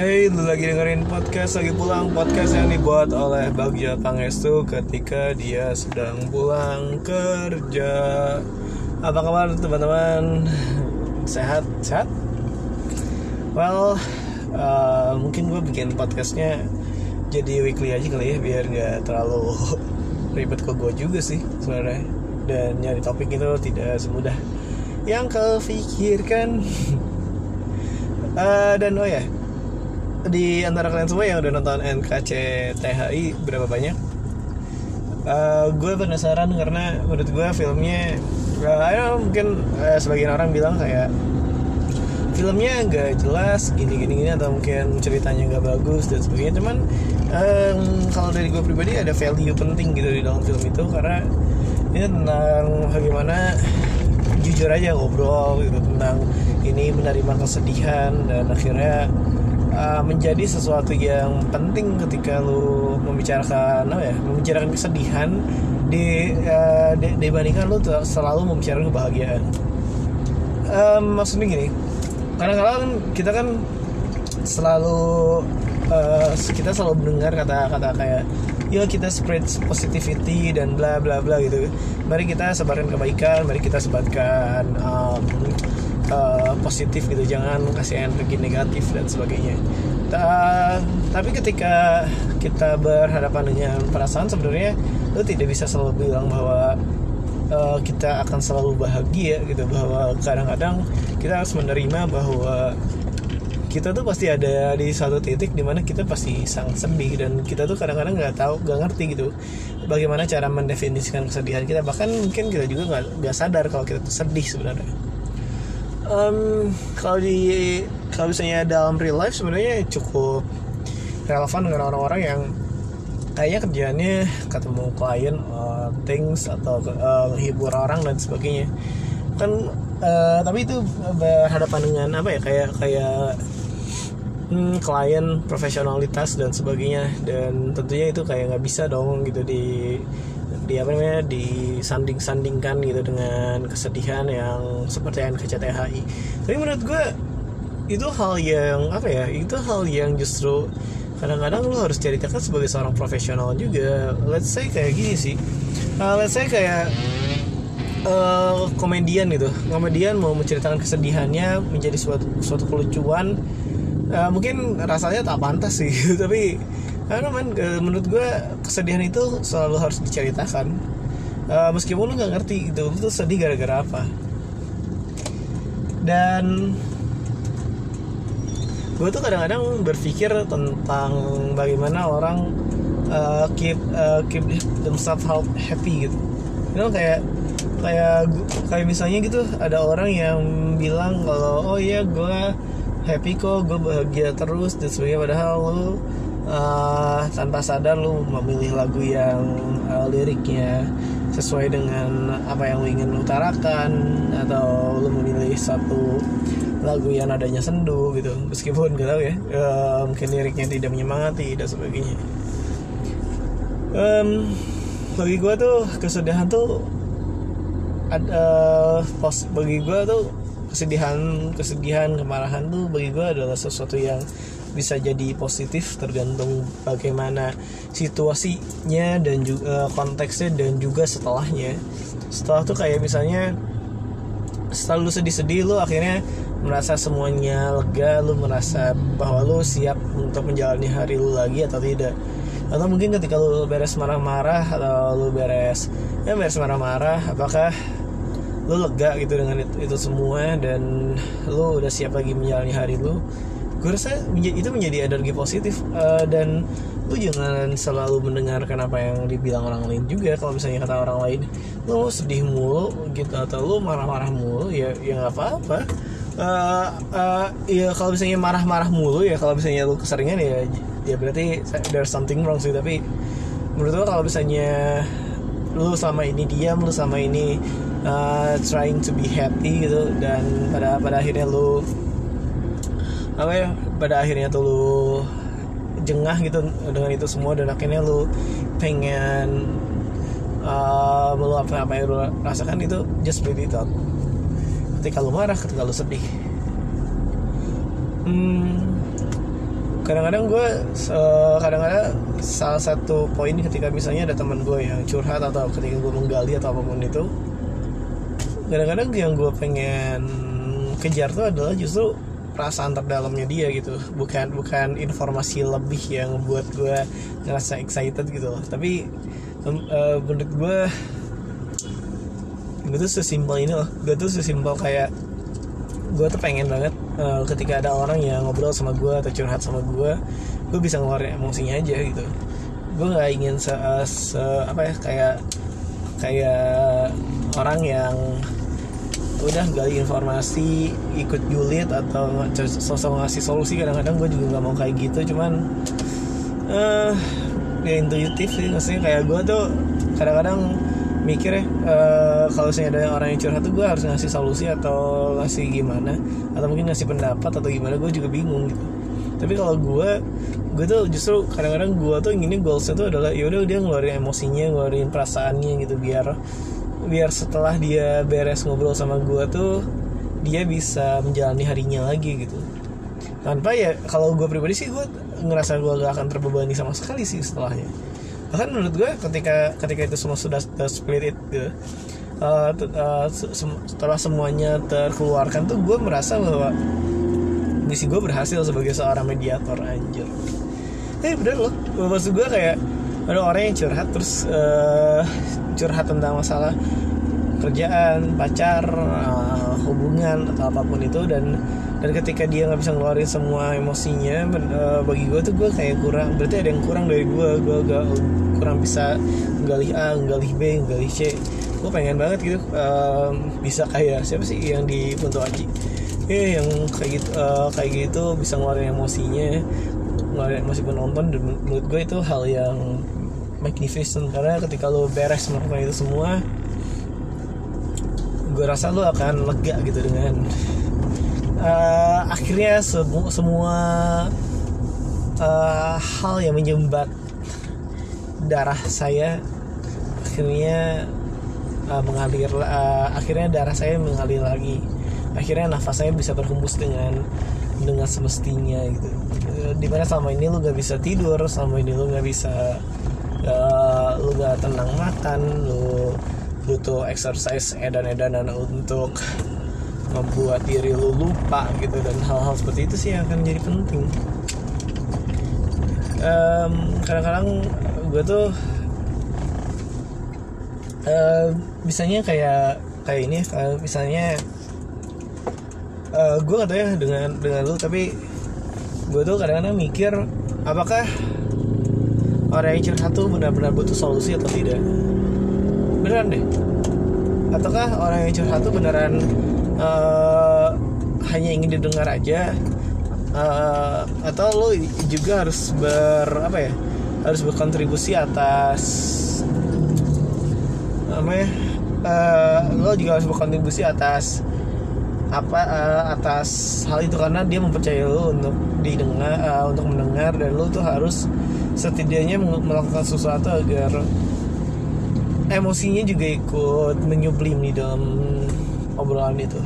Hey, lu lagi dengerin podcast lagi pulang podcast yang dibuat oleh Bagja Pangestu ketika dia sedang pulang kerja. Apa kabar teman-teman? Sehat? Sehat? Well, uh, mungkin gue bikin podcastnya jadi weekly aja kali ya biar nggak terlalu ribet ke gue juga sih sebenarnya. Dan nyari topik itu tidak semudah yang kau pikirkan. uh, dan oh ya, di antara kalian semua yang udah nonton NKCTHI berapa banyak? Uh, gue penasaran karena menurut gue filmnya, uh, know, mungkin uh, sebagian orang bilang kayak filmnya nggak jelas gini gini gini atau mungkin ceritanya nggak bagus dan sebagainya. Cuman um, kalau dari gue pribadi ada value penting gitu di dalam film itu karena ini tentang bagaimana jujur aja ngobrol gitu tentang ini menerima kesedihan dan akhirnya uh, menjadi sesuatu yang penting ketika lu membicarakan apa ya membicarakan kesedihan di uh, dibandingkan lu selalu membicarakan kebahagiaan. Um, maksudnya gini kadang-kadang kita kan selalu uh, kita selalu mendengar kata-kata kayak yuk kita spread positivity dan bla bla bla gitu. Mari kita sebarkan kebaikan mari kita sebarkan um, uh, positif gitu. Jangan kasih energi negatif dan sebagainya. Ta tapi ketika kita berhadapan dengan perasaan sebenarnya lo tidak bisa selalu bilang bahwa uh, kita akan selalu bahagia gitu. Bahwa kadang-kadang kita harus menerima bahwa kita tuh pasti ada di satu titik di mana kita pasti sangat sedih dan kita tuh kadang-kadang nggak tahu nggak ngerti gitu bagaimana cara mendefinisikan kesedihan kita. Bahkan mungkin kita juga nggak nggak sadar kalau kita tuh sedih sebenarnya. Um, kalau di kalau misalnya dalam real life sebenarnya cukup relevan dengan orang-orang yang kayaknya kerjaannya ketemu klien uh, things atau uh, menghibur orang dan sebagainya. Kan uh, tapi itu berhadapan dengan apa ya kayak kayak hmm, klien profesionalitas dan sebagainya. Dan tentunya itu kayak nggak bisa dong gitu di di apa namanya disanding-sandingkan gitu dengan kesedihan yang seperti NKCTHI tapi menurut gue itu hal yang apa ya itu hal yang justru kadang-kadang lo harus ceritakan sebagai seorang profesional juga. Let's say kayak gini sih. Uh, let's say kayak uh, komedian gitu. Komedian mau menceritakan kesedihannya menjadi suatu suatu kelucuan uh, mungkin rasanya tak pantas sih tapi karena man menurut gue kesedihan itu selalu harus diceritakan. Uh, meskipun lu nggak ngerti gitu lu tuh sedih gara-gara apa. Dan gue tuh kadang-kadang berpikir tentang bagaimana orang uh, keep uh, keep themselves happy gitu. You know, kayak kayak kayak misalnya gitu ada orang yang bilang kalau oh iya gue happy kok gue bahagia terus dan sebagainya. Padahal lu uh, tanpa sadar lu memilih lagu yang uh, liriknya sesuai dengan apa yang lu ingin utarakan atau lu memilih satu lagu yang adanya sendu gitu. Meskipun gak tahu ya uh, mungkin liriknya tidak menyemangati dan sebagainya. Um, bagi gue tuh kesedihan tuh ada pos bagi gue tuh kesedihan kesedihan kemarahan tuh bagi gue adalah sesuatu yang bisa jadi positif tergantung bagaimana situasinya dan juga eh, konteksnya dan juga setelahnya. Setelah tuh kayak misalnya setelah lu sedih-sedih lu akhirnya merasa semuanya lega lu merasa bahwa lu siap untuk menjalani hari lu lagi atau tidak. Atau mungkin ketika lu beres marah-marah atau lu beres ya beres marah-marah apakah lu lega gitu dengan itu, itu semua dan lu udah siap lagi menjalani hari lu gue rasa itu menjadi energi positif uh, dan lu jangan selalu mendengarkan apa yang dibilang orang lain juga. Kalau misalnya kata orang lain lu sedih mulu gitu atau lu marah-marah mulu ya ya nggak apa-apa. Uh, uh, ya kalau misalnya marah-marah mulu ya kalau misalnya lu keseringan ya ya berarti there's something wrong sih. Tapi menurut gue kalau misalnya lu sama ini diam lu sama ini uh, trying to be happy gitu. Dan pada pada akhirnya lu apa ya pada akhirnya tuh lu jengah gitu dengan itu semua. Dan akhirnya lu pengen uh, meluapkan apa yang lu rasakan itu just breathe it. Ketika lu marah ketika lu sedih. Hmm, kadang-kadang gue uh, kadang-kadang salah satu poin ketika misalnya ada teman gue yang curhat atau ketika gue menggali atau apa pun itu kadang-kadang yang gue pengen kejar tuh adalah justru perasaan terdalamnya dia gitu. Bukan bukan informasi lebih yang buat gue ngerasa excited gitu loh. Tapi uh, menurut gue gue tuh sesimpel ini loh. Gue tuh sesimpel kayak gue tuh pengen banget uh, ketika ada orang yang ngobrol sama gue atau curhat sama gue gue bisa ngeluarin emosinya aja gitu. Gue nggak ingin se, se apa ya kayak kayak orang yang udah gali informasi ikut julid atau sosok ngasih solusi. Kadang-kadang gue juga nggak mau kayak gitu cuman uh, ya intuitif sih. Maksudnya kayak gue tuh kadang-kadang mikir ya uh, kalau misalnya ada orang yang curhat tuh gue harus ngasih solusi atau ngasih gimana? Atau mungkin ngasih pendapat atau gimana? Gue juga bingung gitu. Tapi kalau gue gue tuh justru kadang-kadang gue tuh ingin goalsnya tuh adalah yaudah dia ngeluarin emosinya ngeluarin perasaannya gitu biar biar setelah dia beres ngobrol sama gue tuh dia bisa menjalani harinya lagi gitu. Tanpa ya kalau gue pribadi sih gue ngerasa gue gak akan terbebani sama sekali sih setelahnya. Bahkan menurut gue ketika ketika itu semua sudah split it gitu uh, uh, setelah semuanya terkeluarkan tuh gue merasa bahwa misi gue berhasil sebagai seorang mediator anjir. Eh bener loh. Maksud gue kayak ada orang yang curhat terus uh, curhat tentang masalah kerjaan pacar uh, hubungan atau apa pun itu dan dan ketika dia nggak bisa ngeluarin semua emosinya uh, bagi gue tuh gue kayak kurang berarti ada yang kurang dari gue gue gak kurang bisa nggali A nggali B nggali C. Gue pengen banget gitu uh, bisa kayak siapa sih yang di Punto Aji eh yang kayak gitu uh, kayak gitu bisa ngeluarin emosinya ngeluarin emosi penonton dan menurut gue itu hal yang magnificent karena ketika lo beres melakukan itu semua gue rasa lo akan lega gitu dengan uh, akhirnya semu semua uh, hal yang menyumbat darah saya akhirnya uh, mengalir uh, akhirnya darah saya mengalir lagi. Akhirnya nafas saya bisa berhembus dengan dengan semestinya gitu. Di mana selama ini lu gak bisa tidur selama ini lu gak bisa uh, lu gak tenang makan lu butuh exercise edan-edanan untuk membuat diri lu lupa gitu dan hal-hal seperti itu sih yang akan jadi penting. Um, kadang-kadang gue tuh uh, bisanya kayak kayak ini uh, misalnya uh, gue gak tau ya dengan dengan lu tapi gue tuh kadang-kadang mikir apakah orang yang curhat tuh benar-benar butuh solusi atau tidak? Beneran deh. Ataukah orang yang curhat tuh beneran uh, hanya ingin didengar aja? Uh, atau lo juga harus ber apa ya harus berkontribusi atas apa ya uh, lo juga harus berkontribusi atas apa uh, atas hal itu karena dia mempercayai lo untuk didengar uh, untuk mendengar dan lo tuh harus setidaknya melakukan sesuatu agar emosinya juga ikut menyublim di dalam obrolan itu.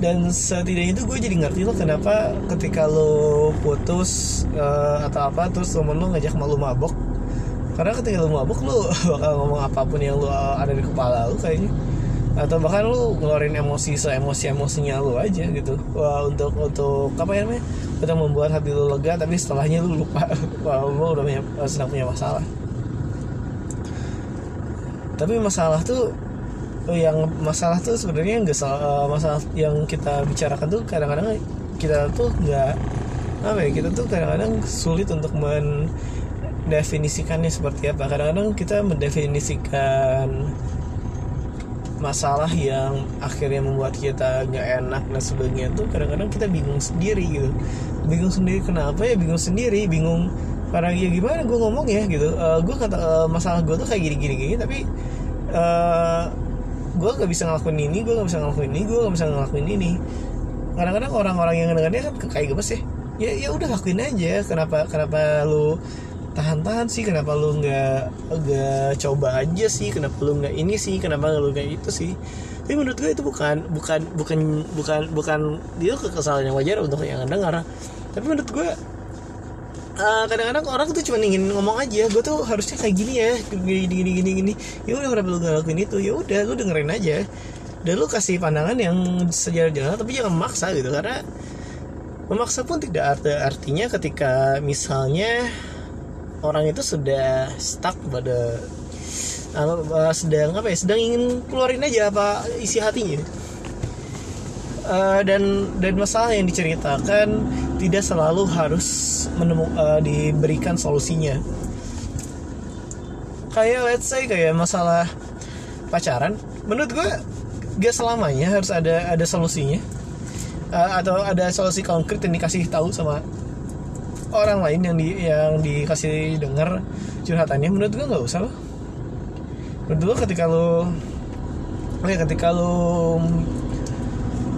Dan setidaknya itu gue jadi ngerti lo kenapa ketika lo putus uh, atau apa terus temen lo ngajak malu mabok. Karena ketika lo mabok lo bakal ngomong apa pun yang lo ada di kepala lo kayaknya. Atau bahkan lo ngeluarin emosi se emosi emosinya lo aja gitu. Wah, untuk untuk apa ya namanya untuk membuat hati lo lega tapi setelahnya lo lupa. Wah lo udah punya, sedang punya masalah. Tapi masalah tuh yang masalah tuh sebenarnya nggak uh, masalah yang kita bicarakan tuh kadang-kadang kita tuh nggak apa ya kita tuh kadang-kadang sulit untuk mendefinisikannya seperti apa. Kadang-kadang kita mendefinisikan masalah yang akhirnya membuat kita nggak enak dan sebagainya tuh kadang-kadang kita bingung sendiri gitu bingung sendiri kenapa ya bingung sendiri? Bingung karena ya gimana gue ngomong ya gitu. Uh, gue kata uh, masalah gue tuh kayak gini gini gini tapi uh, gue gak bisa ngelakuin ini gue gak bisa ngelakuin ini gue gak bisa ngelakuin ini. Kadang-kadang orang-orang yang dengarnya kan kayak gemes ya ya ya udah lakuin aja. Kenapa kenapa lu tahan-tahan sih? Kenapa lu nggak nggak coba aja sih? Kenapa lu nggak ini sih? Kenapa lu nggak itu sih tapi menurut gue itu bukan bukan bukan bukan bukan dia kesalahan yang wajar untuk yang dengar tapi menurut gue uh, kadang-kadang orang tuh cuma ingin ngomong aja gue tuh harusnya kayak gini ya gini gini gini gini. Ya udah kenapa lu gak lakuin itu? Ya udah lu dengerin aja. Dan lu kasih pandangan yang sejalan-jalan tapi jangan memaksa gitu karena memaksa pun tidak ada artinya ketika misalnya orang itu sudah stuck pada uh, sedang apa ya? Sedang ingin keluarin aja apa isi hatinya. Uh, dan dan masalah yang diceritakan tidak selalu harus menemu, uh, diberikan solusinya. Kayak let's say kayak masalah pacaran menurut gue gak selamanya harus ada ada solusinya. Uh, atau ada solusi konkret yang dikasih tahu sama orang lain yang di yang dikasih dengar curhatannya. Menurut gue nggak usah loh gue ketika lo ya ketika lo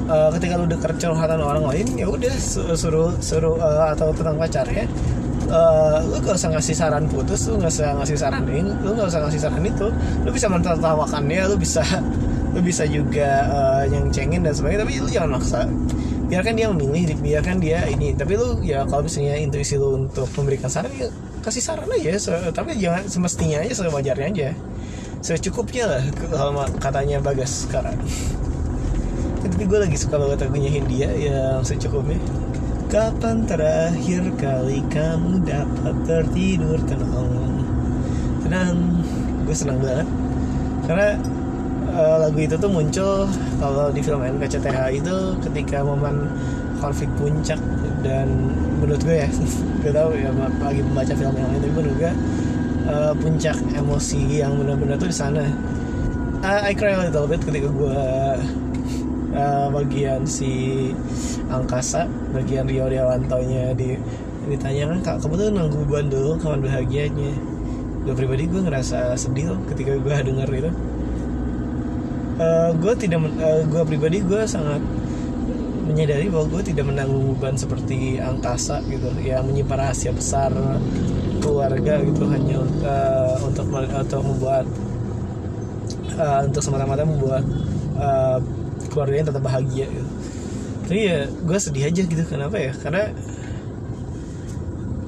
uh, ketika lu denger curhatan orang lain ya udah suruh suruh uh, atau tentang pacarnya uh, lu gak usah ngasih saran putus lu gak usah ngasih saran ini lu gak usah ngasih saran itu lu bisa mentertawakannya lu bisa lu bisa juga uh, yang cengin dan sebagainya tapi lu jangan maksa. Biarkan dia memilih biarkan dia ini tapi lu ya kalau misalnya intuisi lu untuk memberikan saran ya kasih saran aja so, tapi jangan semestinya aja sewajarnya aja secukupnya lah kalau katanya bagas sekarang. Tapi gue lagi suka banget lagunya Hindia yang secukupnya. Kapan terakhir kali kamu dapat tertidur? Tenang. Tenang. Gue senang banget. Karena uh, lagu itu tuh muncul kalau di film NKCTH itu ketika momen konflik puncak dan menurut gue ya gue tau ya lagi membaca film yang lain tapi menurut gue uh, puncak emosi yang benar-benar tuh di sana. Uh, I cry a little bit ketika gue uh, bagian si angkasa bagian Rio Dewanto nya di ditanyakan kak kamu tuh beban dulu kawan bahagianya. Gue pribadi gue ngerasa sedih loh ketika gue denger itu. Uh, eh, gue tidak uh, gue pribadi gue sangat menyadari bahwa gue tidak menanggung beban seperti angkasa gitu yang menyimpan rahasia besar keluarga gitu hanya uh, untuk untuk membuat uh, untuk semata-mata membuat uh, keluarganya tetap bahagia gitu tapi ya gue sedih aja gitu kenapa ya karena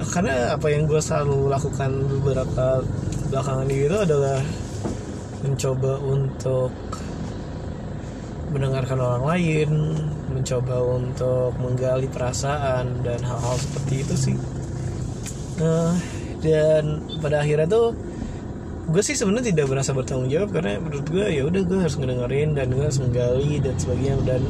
karena apa yang gue selalu lakukan beberapa belakangan ini itu adalah mencoba untuk mendengarkan orang lain, mencoba untuk menggali perasaan dan hal-hal seperti itu sih. Nah, dan pada akhirnya tuh gue sih sebenarnya tidak merasa bertanggung jawab karena menurut gue ya udah gue harus ngedengerin dan gue harus menggali dan sebagainya dan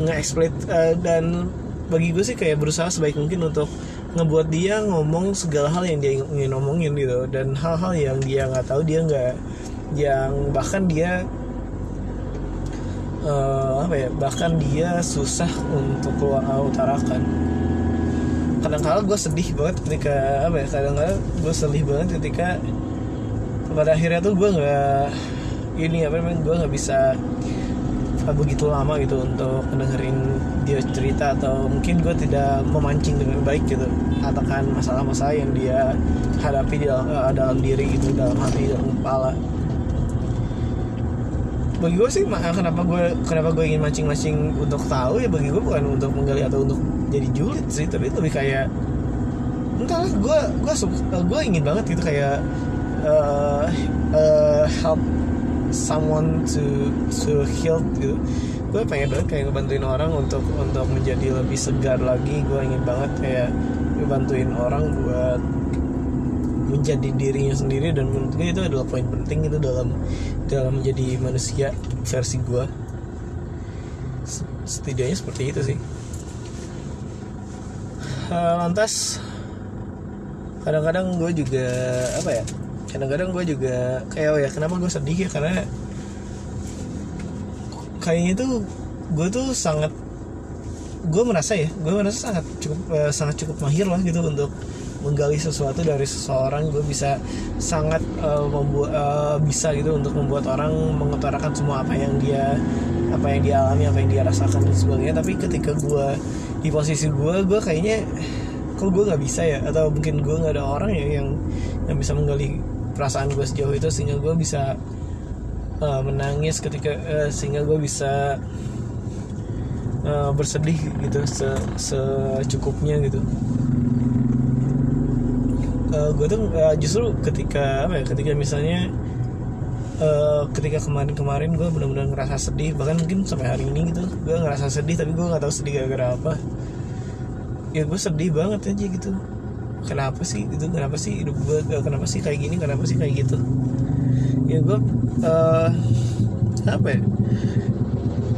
nge-exploit uh, dan bagi gue sih kayak berusaha sebaik mungkin untuk ngebuat dia ngomong segala hal yang dia ingin ngomongin gitu. Dan hal-hal yang dia nggak tahu dia nggak yang bahkan dia uh, apa ya bahkan dia susah untuk keluar utarakan kadang-kadang gue sedih banget ketika apa ya kadang-kadang gue sedih banget ketika pada akhirnya tuh gue nggak ini apa namanya gue nggak bisa begitu lama gitu untuk dengerin dia cerita atau mungkin gue tidak memancing dengan baik gitu katakan masalah-masalah yang dia hadapi di dalam, uh, dalam diri gitu dalam hati dalam kepala bagi gue sih kenapa gue kenapa gue ingin mancing-mancing untuk tahu ya bagi gue bukan untuk menggali atau untuk jadi julid sih tapi lebih kayak entahlah gue gue gue ingin banget gitu kayak uh, uh, help someone to to heal gitu. Gue pengen banget kayak ngebantuin orang untuk untuk menjadi lebih segar lagi. Gue ingin banget kayak ngebantuin orang buat menjadi dirinya sendiri dan menurut gue itu adalah poin penting itu dalam dalam menjadi manusia versi gue setidaknya seperti itu sih. Uh, lantas kadang-kadang gue juga apa ya kadang-kadang gue juga kayak oh ya kenapa gue sedih ya? Karena kayaknya tuh gue tuh sangat gue merasa ya gue merasa sangat cukup uh, sangat cukup mahir lah gitu untuk menggali sesuatu dari seseorang gue bisa sangat uh, membuat uh, bisa gitu untuk membuat orang mengutarakan semua apa yang dia apa yang dia alami apa yang dia rasakan dan sebagainya. Tapi ketika gue di posisi gue gue kayaknya kok gue nggak bisa ya? Atau mungkin gue nggak ada orang ya yang yang bisa menggali perasaan gue sejauh itu sehingga gue bisa uh, menangis ketika uh, sehingga gue bisa uh, bersedih gitu se secukupnya gitu uh, gue tuh uh, justru ketika apa ya ketika misalnya uh, ketika kemarin-kemarin gue benar-benar ngerasa sedih bahkan mungkin sampai hari ini gitu gue ngerasa sedih tapi gue nggak tahu sedih gara-gara apa. Ya gue sedih banget aja gitu. Kenapa sih gitu? Kenapa sih hidup gue kenapa sih kayak gini? Kenapa sih kayak gitu? Ya gue uh, apa ya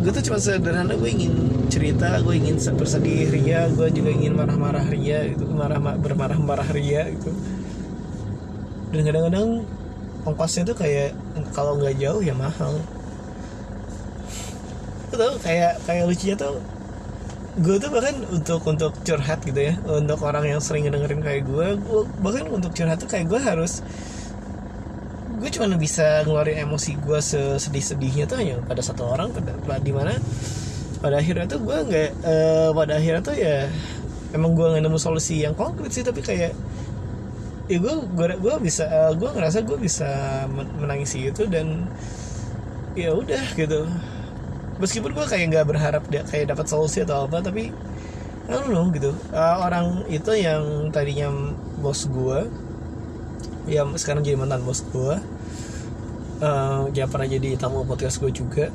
gue tuh cuma sederhana gue ingin cerita gue ingin bersedih ria gue juga ingin marah-marah ria itu marah bermarah-marah ria gitu. Dan kadang-kadang ongkosnya tuh kayak kalau nggak jauh ya mahal. Tuh kayak kayak lucunya tuh gue tuh bahkan untuk untuk curhat gitu ya untuk orang yang sering dengerin kayak gue gue bahkan untuk curhat tuh kayak gue harus gue cuma bisa ngeluarin emosi gue sesedih-sedihnya tuh hanya pada satu orang pada, pada di mana pada akhirnya tuh gue nggak uh, pada akhirnya tuh ya emang gue nggak nemu solusi yang konkret sih tapi kayak ya gue gue gue bisa uh, eh, gue ngerasa gue bisa menangisi itu dan ya udah gitu. Meskipun gue kayak nggak berharap dia kayak dapat solusi atau apa tapi I don't know gitu. Uh, orang itu yang tadinya bos gue ya sekarang jadi mantan bos gue uh, dia pernah jadi tamu podcast gue juga.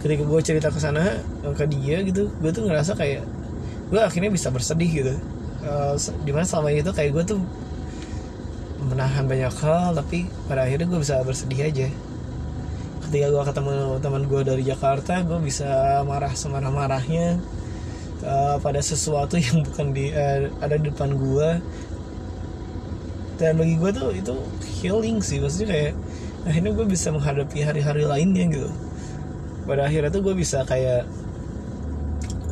Ketika gue cerita ke sana ke dia gitu gue tuh ngerasa kayak gue akhirnya bisa bersedih gitu. Uh, di mana selama itu kayak gue tuh menahan banyak hal tapi pada akhirnya gue bisa bersedih aja. Ketika gue ketemu teman gue dari Jakarta gue bisa marah semarah-marahnya uh, pada sesuatu yang bukan di uh, ada di depan gue dan bagi gue tuh itu healing sih. Maksudnya kayak akhirnya gue bisa menghadapi hari-hari lainnya gitu. Pada akhirnya tuh gue bisa kayak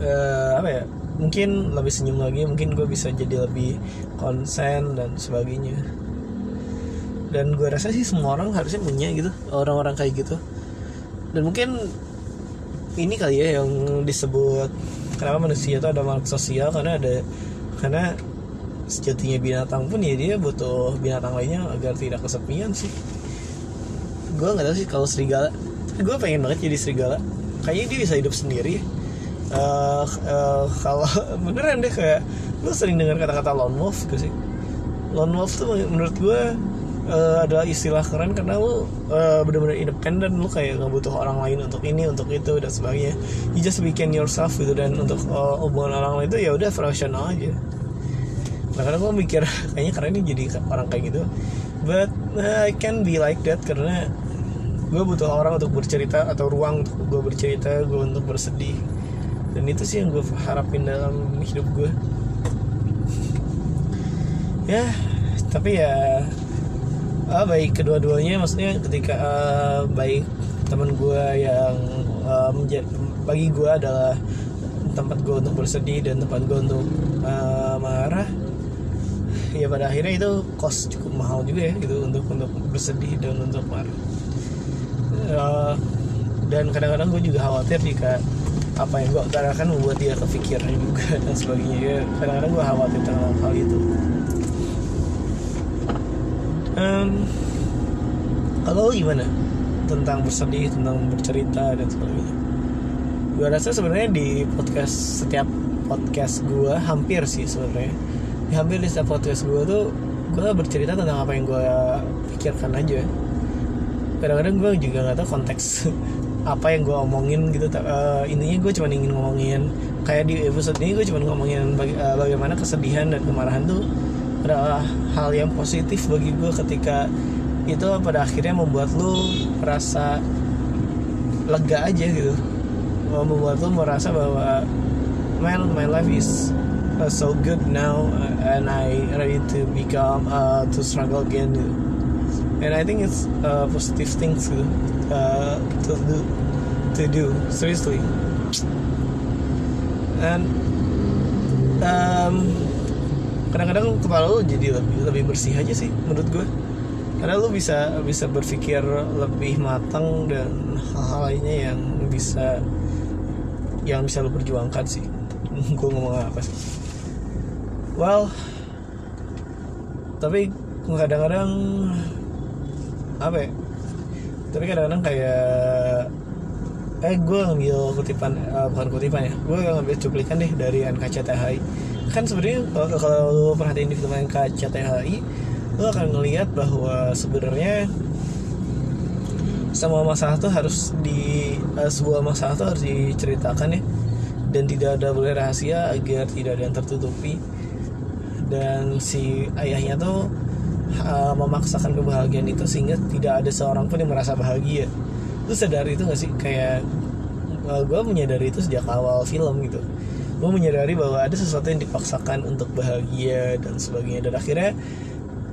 uh, apa ya mungkin lebih senyum lagi mungkin gue bisa jadi lebih konsen dan sebagainya. Dan gue rasa sih semua orang harusnya punya gitu orang-orang kayak gitu. Dan mungkin ini kali ya yang disebut kenapa manusia itu ada makhluk sosial karena ada karena sejatinya binatang pun ya dia butuh binatang lainnya agar tidak kesepian sih. Gue nggak tahu sih kalau serigala gue pengen banget jadi serigala. Kayaknya dia bisa hidup sendiri. Uh, uh, kalau beneran deh kayak lu sering dengar kata-kata lone wolf gak sih? Lone wolf tuh menurut gue uh, adalah istilah keren karena lu uh, benar-benar independen lu kayak nggak butuh orang lain untuk ini untuk itu dan sebagainya. You just weekend yourself gitu dan untuk uh, hubungan orang lain itu ya udah profesional aja nah karena gue mikir kayaknya karena ini jadi orang kayak gitu. But uh, I can be like that karena gue butuh orang untuk bercerita atau ruang untuk gue bercerita gue untuk bersedih. Dan itu sih yang gue harapin dalam hidup gue ya tapi ya uh, baik kedua-duanya. Maksudnya ketika uh, baik teman gue yang uh, bagi gue adalah tempat gue untuk bersedih dan tempat gue untuk uh, marah ya pada akhirnya itu cost cukup mahal juga ya gitu untuk untuk bersedih dan untuk marah uh, dan kadang-kadang gue juga khawatir jika apa yang gue utarakan membuat dia kepikiran juga dan sebagainya. Ya kadang-kadang gue khawatir tentang hal itu. Um, kalau gimana tentang bersedih tentang bercerita dan sebagainya? Gue rasa sebenarnya di podcast setiap podcast gue hampir sih sebenarnya hampir di setiap podcast gue tuh gue bercerita tentang apa yang gue pikirkan aja. Kadang-kadang gue juga nggak tahu konteks apa yang gue omongin gitu uh, intinya gue cuma ingin ngomongin kayak di episode ini gue cuma ngomongin baga uh, bagaimana kesedihan dan kemarahan tuh adalah hal yang positif bagi gue ketika itu pada akhirnya membuat lu merasa lega aja gitu. Membuat lu merasa bahwa man my life is uh, so good now uh, and I ready to become uh, to struggle again. And I think it's a positive thing to uh, to do to do seriously. And um, kadang-kadang kepala lu jadi lebih lebih bersih aja sih menurut gue karena lu bisa bisa berpikir lebih matang dan hal-hal lainnya yang bisa yang bisa lu perjuangkan sih. Gue ngomong apa sih well tapi kadang-kadang apa ya? Tapi kadang-kadang kayak eh gue ngambil kutipan uh, bukan kutipan ya gue ngambil cuplikan deh dari NKCTHI kan sebenarnya kalau, kalau perhatiin di film NKCTHI lu akan ngelihat bahwa sebenarnya semua masalah tuh harus di uh, sebuah masalah tuh harus diceritakan ya. Dan tidak ada boleh rahasia agar tidak ada yang tertutupi dan si ayahnya tuh uh, memaksakan kebahagiaan itu sehingga tidak ada seorang pun yang merasa bahagia. Lu sadar itu gak sih? Kayak uh, gue menyadari itu sejak awal film gitu. Gue menyadari bahwa ada sesuatu yang dipaksakan untuk bahagia dan sebagainya. Dan akhirnya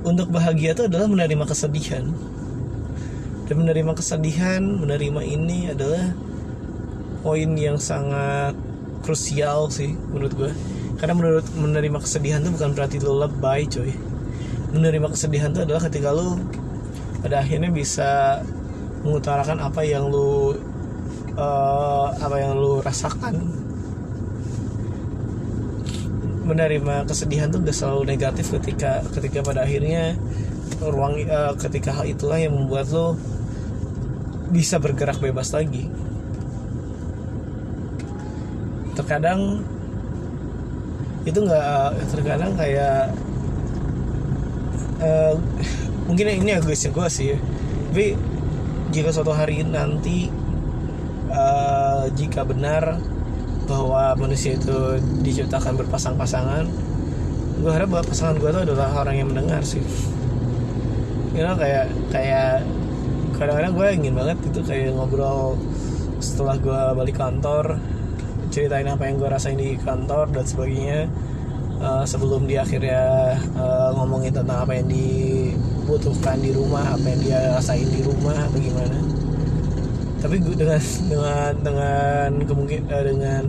untuk bahagia itu adalah menerima kesedihan. Dan menerima kesedihan menerima ini adalah poin yang sangat krusial sih menurut gue karena menurut menerima kesedihan itu bukan berarti lo lebay coy. Menerima kesedihan itu adalah ketika lo pada akhirnya bisa mengutarakan apa yang lo uh, apa yang lo rasakan. Menerima kesedihan tuh gak selalu negatif ketika ketika pada akhirnya ruang uh, ketika hal itulah yang membuat lo bisa bergerak bebas lagi. Terkadang itu nggak terkadang kayak uh, mungkin ini agak gue sih. Tapi jika suatu hari nanti uh, jika benar bahwa manusia itu diciptakan berpasang-pasangan gue harap bahwa pasangan gue itu adalah orang yang mendengar sih. You know kayak kayak kadang-kadang gue ingin banget itu kayak ngobrol setelah gue balik kantor ceritain apa yang gue rasain di kantor dan sebagainya. Uh, sebelum dia akhirnya uh, ngomongin tentang apa yang dibutuhkan di rumah apa yang dia rasain di rumah atau gimana. Tapi gue dengan dengan dengan kemungkin uh, dengan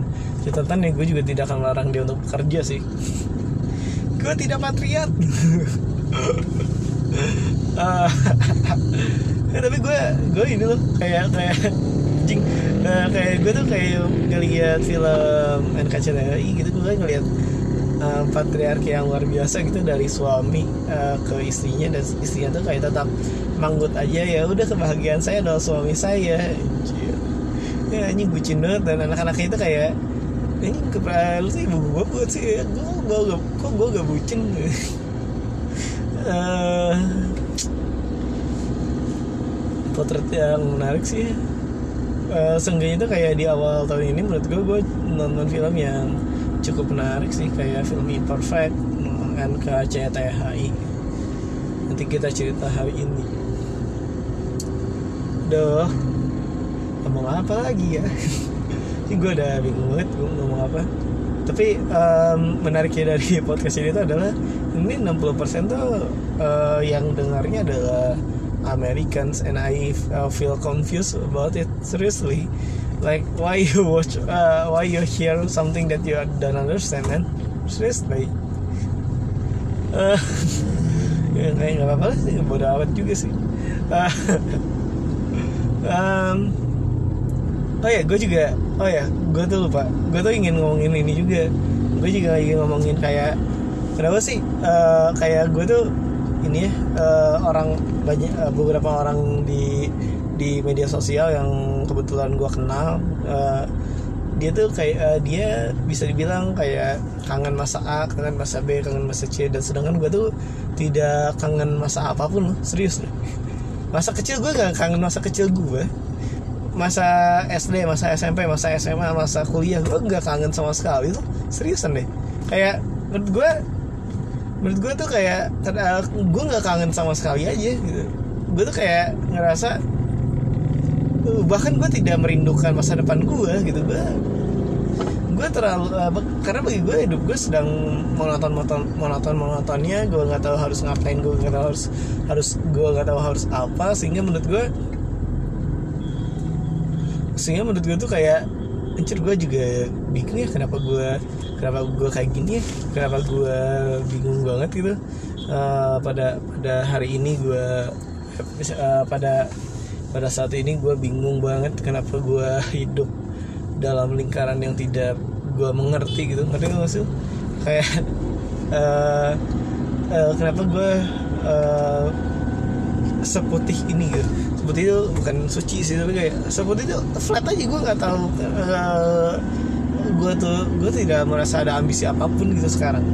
catatan ya gue juga tidak akan melarang dia untuk bekerja sih. Gue tidak patriot uh, tapi gue gue ini loh kayak kayak anjing uh, kayak gue tuh kayak ngeliat film NKCTHI gitu gue ngeliat uh, patriarki yang luar biasa gitu dari suami uh, ke istrinya dan istrinya tuh kayak tetap manggut aja ya udah kebahagiaan saya adalah suami saya. Ya ini bucin banget. Dan anak-anaknya itu kayak ini kepercayaan sih ibu gue buat sih. Gue gue gak kok gue gak bucin? Uh, potret yang menarik sih uh, itu kayak di awal tahun ini menurut gue gue nonton film yang cukup menarik sih kayak film Imperfect NKCTHI nanti kita cerita hari ini. Duh ngomong apa lagi ya? Ini gue udah bingung banget gue ngomong apa. Tapi um, menariknya dari podcast ini tuh adalah ini 60% tuh uh, yang dengarnya adalah Americans and I uh, feel confused about it. Seriously like why you watch uh, why you hear something that you don't understand man? Seriously. Uh, ya nggak apa-apa sih bodo amat juga sih. Uh, um, oh ya gue juga oh ya gue tuh lupa. Gue tuh ingin ngomongin ini juga. Gue juga ingin ngomongin kayak kenapa sih uh, kayak gue tuh ini ya uh, orang banyak uh, beberapa orang di di media sosial yang kebetulan gue kenal uh, dia tuh kayak uh, dia bisa dibilang kayak kangen masa A, kangen masa B, kangen masa C dan sedangkan gue tuh tidak kangen masa apa pun loh, serius loh. Masa kecil gue gak kangen masa kecil gue. Masa SD, masa SMP, masa SMA, masa kuliah gue gak kangen sama sekali tuh, seriusan deh. Kayak menurut gue menurut gue tuh kayak gue nggak kangen sama sekali aja gitu. Gue tuh kayak ngerasa bahkan gue tidak merindukan masa depan gue gitu. Gue gue terlalu uh, karena bagi gue hidup gue sedang monoton monoton monoton monotonnya. Gue nggak tahu harus ngapain gue nggak tahu harus harus gue nggak tahu harus apa. Sehingga menurut gue sehingga menurut gue tuh kayak anjir gue juga bingung ya kenapa gue kenapa gue kayak gini ya? Kenapa gue bingung banget gitu? Uh, pada pada hari ini gue uh, pada pada saat ini gue bingung banget kenapa gue hidup dalam lingkaran yang tidak gue mengerti gitu. Ngerti gak maksud? Kayak uh, uh, kenapa gue uh, seputih ini gitu? Seputih itu bukan suci sih tapi kayak seputih itu flat aja. Gue nggak tahu uh, gue tuh gue tidak merasa ada ambisi apa pun gitu sekarang.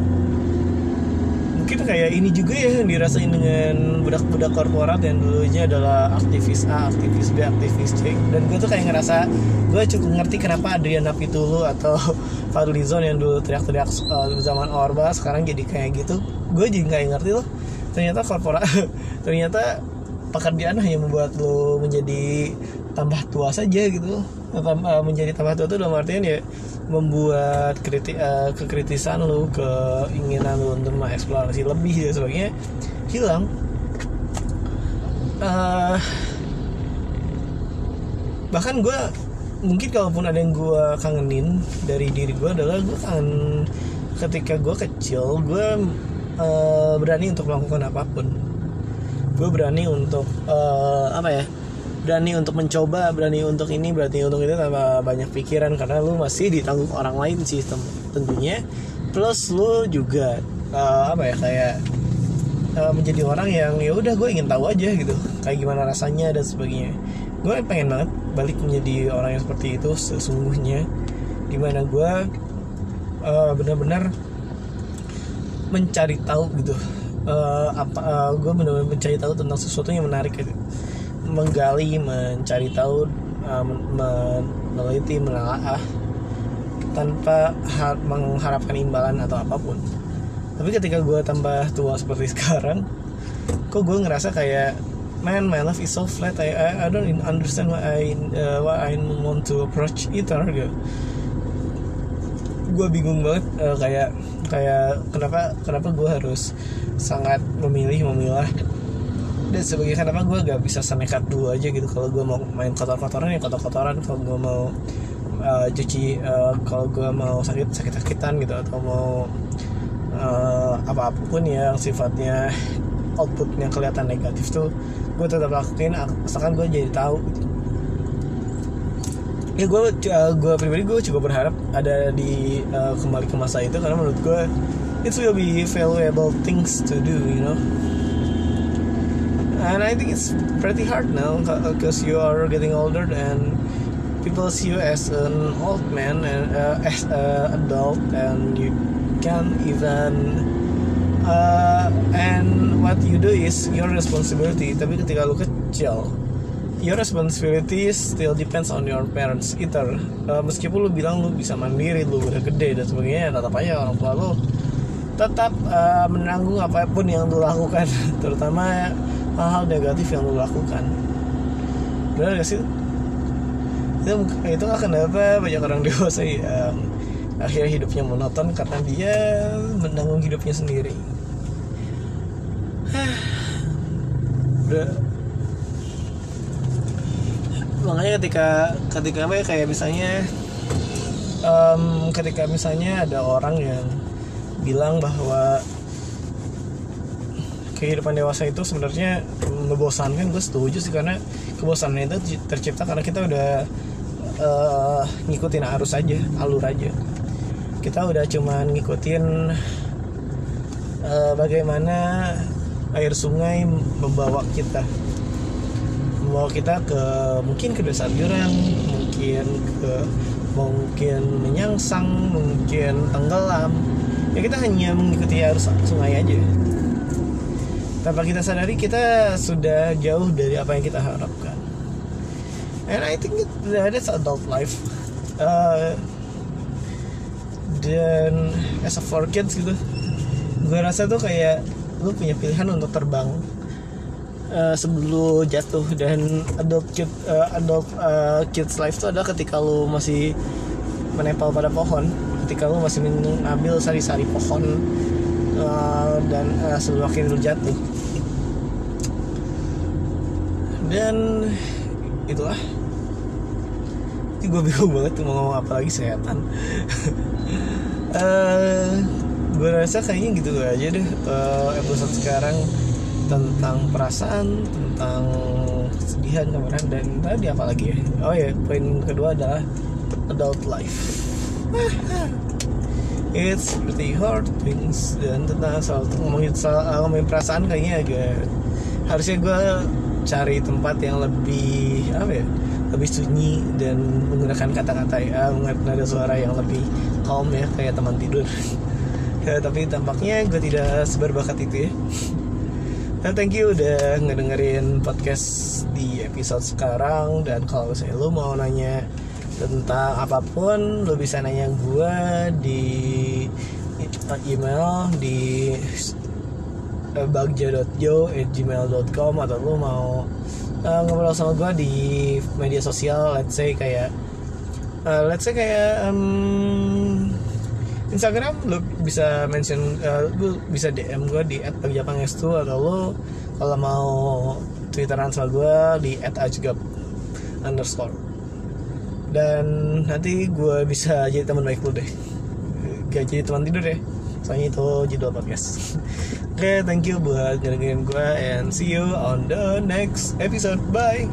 Mungkin kayak ini juga ya yang dirasain dengan budak-budak korporat yang dulunya adalah aktivis A, aktivis B, aktivis C. Dan gue tuh kayak ngerasa gue cukup ngerti kenapa Adriana Pitulu atau Fadlizon yang dulu teriak-teriak uh, zaman Orba sekarang jadi kayak gitu. Gue juga nggak ngerti loh. Ternyata korporat ternyata pekerjaan hanya membuat lo menjadi tambah tua saja gitu tambah menjadi tambah tua itu dalam artian ya membuat kritik uh, kekritisan lo keinginan lo untuk mengeksplorasi lebih dan sebagainya hilang. Uh, bahkan gue mungkin kalaupun ada yang gue kangenin dari diri gue adalah gue kangen ketika gue kecil gue uh, berani untuk melakukan apa pun. Gue berani untuk uh, apa ya berani untuk mencoba berani untuk ini berani untuk itu tanpa banyak pikiran karena lu masih ditanggung orang lain sih tentunya. Plus lu juga uh, apa ya kayak uh, menjadi orang yang ya udah gue ingin tahu aja gitu kayak gimana rasanya dan sebagainya. Gue pengen banget balik menjadi orang yang seperti itu sesungguhnya di mana gue uh, benar-benar mencari tahu gitu uh, apa uh, gue benar-benar mencari tahu tentang sesuatu yang menarik gitu menggali mencari tahu uh, meneliti menelaah tanpa har mengharapkan imbalan atau apa pun. Tapi ketika gue tambah tua seperti sekarang kok gue ngerasa kayak man my life is so flat. I I, don't understand why I uh, why I want to approach it gitu. Gue bingung banget uh, kayak kayak kenapa kenapa gue harus sangat memilih memilah dan sebagai kenapa gue gak bisa senekat dulu aja gitu. Kalau gue mau main kotor-kotoran ya kotor-kotoran. Kalau gue mau uh, cuci uh, kalau gue mau sakit sakit-sakitan gitu atau mau uh, apa-apapun yang sifatnya outputnya kelihatan negatif tuh gue tetap lakuin asalkan gue jadi tahu gitu. Ya gue uh, gue pribadi gue cukup berharap ada di uh, kembali ke masa itu karena menurut gue it will be valuable things to do you know and I think it's pretty hard now because you are getting older and people see you as an old man and uh, as an adult and you can't even uh, and what you do is your responsibility. Tapi ketika lu kecil your responsibility still depends on your parents either uh, meskipun lu bilang lu bisa mandiri lu udah gede dan sebagainya tetap aja orang tua lu tetap uh, menanggung apa pun yang lu lakukan. Terutama hal-hal negatif yang lu lakukan. Benar gak sih? Itu itu akan apa banyak orang dewasa yang akhirnya hidupnya monoton karena dia menanggung hidupnya sendiri. Makanya ketika ketika apa ya kayak misalnya um, ketika misalnya ada orang yang bilang bahwa kehidupan dewasa itu sebenarnya membosankan gue setuju sih karena kebosanan itu tercipta karena kita udah uh, ngikutin arus aja alur aja. Kita udah cuman ngikutin uh, bagaimana air sungai membawa kita membawa kita ke mungkin ke desa jurang mungkin ke mungkin menyangsang mungkin tenggelam. Ya kita hanya mengikuti arus sungai aja tanpa kita sadari kita sudah jauh dari apa yang kita harapkan. And I think it, that's adult life. Uh, dan as a for kids gitu gue rasa tuh kayak lu punya pilihan untuk terbang uh, sebelum jatuh. Dan adult kid uh, adult uh, kids life itu adalah ketika lu masih menempel pada pohon ketika lu masih mengambil sari-sari pohon uh, dan uh, sebelum akhirnya lu jatuh dan itulah. Itu gue bingung banget mau ngomong apa lagi setan. Uh, gue rasa kayaknya gitu aja deh uh, episode sekarang tentang perasaan tentang kesedihan kemarin dan tadi apa lagi ya? Oh ya poin kedua adalah adult life. It's pretty hard things dan tentang soal ngomongin soal ngomongin perasaan kayaknya agak harusnya gue cari tempat yang lebih apa ya lebih sunyi dan menggunakan kata-kata ya menggunakan nada suara yang lebih calm ya kayak teman tidur. Ya, tapi tampaknya gue tidak seberbakat itu ya. Nah, thank you udah ngedengerin podcast di episode sekarang. Dan kalau misalnya lu mau nanya tentang apa pun lu bisa nanya gue di email di bagja.jo@gmail.com atau lu mau uh, ngobrol sama gue di media sosial let's say kayak uh, let's say kayak um, Instagram lu bisa mention uh, lu bisa DM gue di @bagjapangestu atau lu kalau mau twitteran sama gue di @ajgap underscore. Dan nanti gue bisa jadi teman baik lu deh. Gak jadi teman tidur ya soalnya itu judul podcast oke okay, thank you buat ngedengerin gue and see you on the next episode. Bye